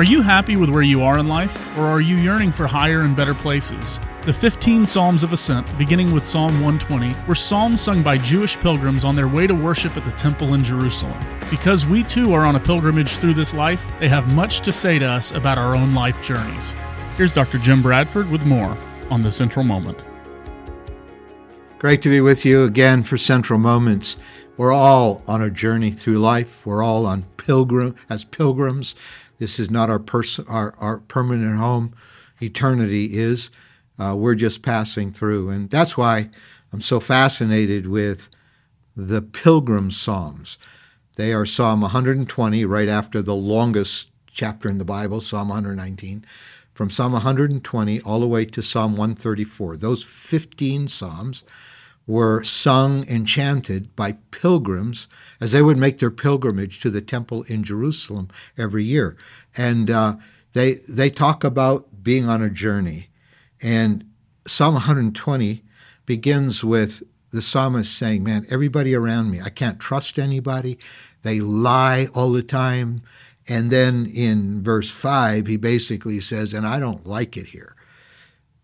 Are you happy with where you are in life, or are you yearning for higher and better places? The 15 Psalms of Ascent, beginning with Psalm 120, were psalms sung by Jewish pilgrims on their way to worship at the temple in Jerusalem. Because we too are on a pilgrimage through this life, they have much to say to us about our own life journeys. Here's Dr. Jim Bradford with more on the Central Moment. Great to be with you again for Central Moments. We're all on a journey through life. We're all on pilgrim as pilgrims. This is not our person, our, our permanent home. Eternity is. Uh, we're just passing through, and that's why I'm so fascinated with the Pilgrim Psalms. They are Psalm 120, right after the longest chapter in the Bible, Psalm 119, from Psalm 120 all the way to Psalm 134. Those 15 Psalms were sung and chanted by pilgrims as they would make their pilgrimage to the temple in Jerusalem every year. And uh, they, they talk about being on a journey. And Psalm 120 begins with the psalmist saying, Man, everybody around me, I can't trust anybody. They lie all the time. And then in verse 5, he basically says, And I don't like it here.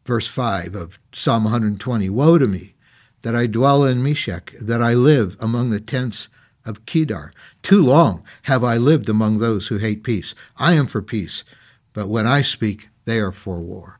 Verse 5 of Psalm 120 Woe to me that I dwell in Meshech, that I live among the tents of Kedar. Too long have I lived among those who hate peace. I am for peace, but when I speak, they are for war.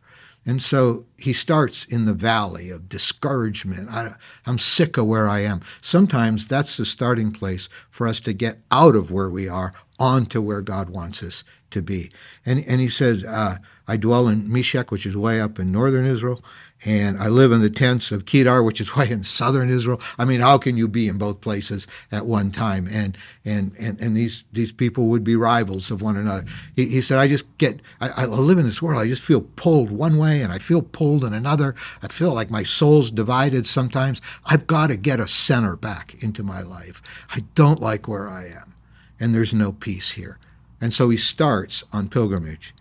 And so he starts in the valley of discouragement. I, am sick of where I am. Sometimes that's the starting place for us to get out of where we are onto where God wants us to be. And, and he says, uh, I dwell in Meshech, which is way up in northern Israel, and I live in the tents of Kedar, which is way in southern Israel. I mean, how can you be in both places at one time? And and and, and these these people would be rivals of one another. He, he said, I just get, I, I live in this world. I just feel pulled one way, and I feel pulled in another. I feel like my soul's divided sometimes. I've got to get a center back into my life. I don't like where I am, and there's no peace here. And so he starts on pilgrimage,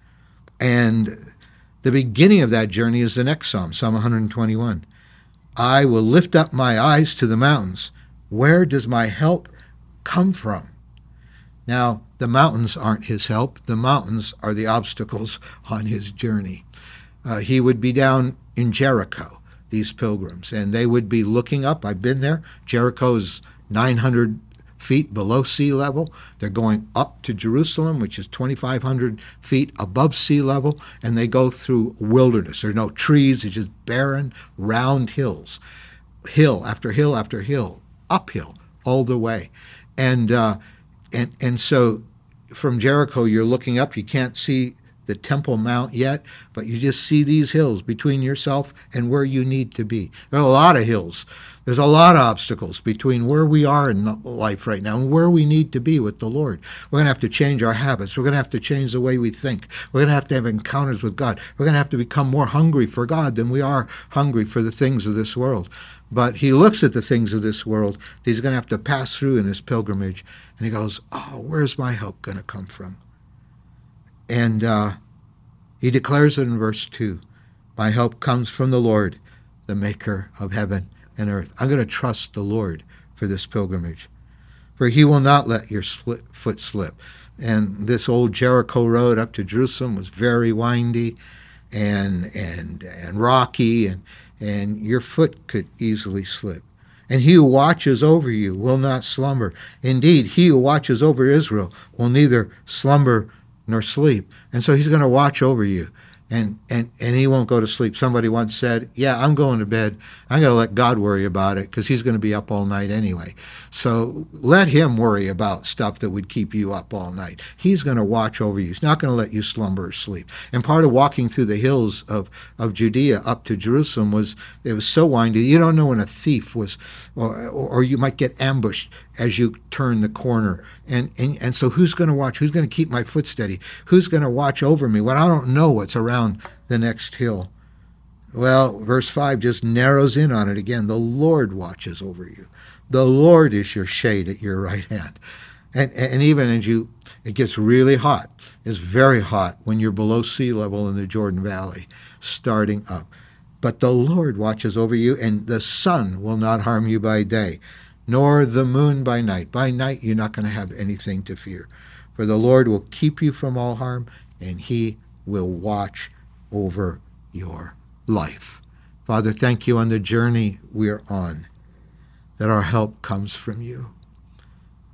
and the beginning of that journey is the next psalm, Psalm 121. I will lift up my eyes to the mountains. Where does my help come from? Now, the mountains aren't his help. The mountains are the obstacles on his journey. Uh, he would be down in Jericho, these pilgrims, and they would be looking up. I've been there. Jericho's 900 feet below sea level. They're going up to Jerusalem, which is 2,500 feet above sea level, and they go through wilderness. There are no trees, it's just barren, round hills, hill after hill after hill, uphill all the way. And, uh, and, and so from Jericho, you're looking up, you can't see the Temple Mount yet, but you just see these hills between yourself and where you need to be. There are a lot of hills. There's a lot of obstacles between where we are in life right now and where we need to be with the Lord. We're going to have to change our habits. We're going to have to change the way we think. We're going to have to have encounters with God. We're going to have to become more hungry for God than we are hungry for the things of this world. But he looks at the things of this world that he's going to have to pass through in his pilgrimage, and he goes, Oh, where's my help going to come from? And uh, he declares it in verse 2 My help comes from the Lord, the maker of heaven and earth. I'm going to trust the Lord for this pilgrimage, for he will not let your foot slip. And this old Jericho road up to Jerusalem was very windy and, and, and rocky, and, and your foot could easily slip. And he who watches over you will not slumber. Indeed, he who watches over Israel will neither slumber nor sleep. And so he's going to watch over you and, and, and he won't go to sleep. Somebody once said, Yeah, I'm going to bed. I'm going to let God worry about it because he's going to be up all night anyway. So let him worry about stuff that would keep you up all night. He's going to watch over you. He's not going to let you slumber or sleep. And part of walking through the hills of, of Judea up to Jerusalem was it was so windy. You don't know when a thief was, or, or you might get ambushed as you turn the corner. And, and, and so who's going to watch? Who's going to keep my foot steady? Who's going to watch over me when I don't know what's around the next hill? Well, verse 5 just narrows in on it again. The Lord watches over you. The Lord is your shade at your right hand. And, and even as you, it gets really hot. It's very hot when you're below sea level in the Jordan Valley, starting up. But the Lord watches over you, and the sun will not harm you by day, nor the moon by night. By night, you're not going to have anything to fear. For the Lord will keep you from all harm, and He will watch over your life. Father, thank you on the journey we're on, that our help comes from you.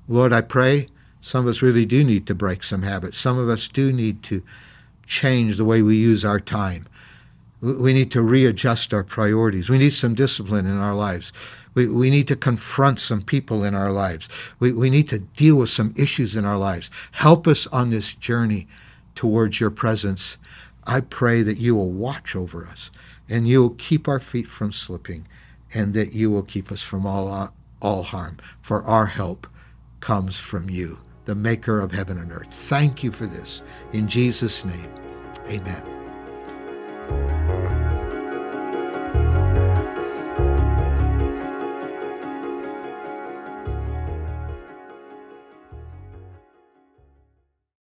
Lord, I pray some of us really do need to break some habits. Some of us do need to change the way we use our time. We need to readjust our priorities. We need some discipline in our lives. We, we need to confront some people in our lives. We, we need to deal with some issues in our lives. Help us on this journey towards your presence. I pray that you will watch over us and you will keep our feet from slipping and that you will keep us from all, all harm. For our help comes from you, the maker of heaven and earth. Thank you for this. In Jesus' name, amen.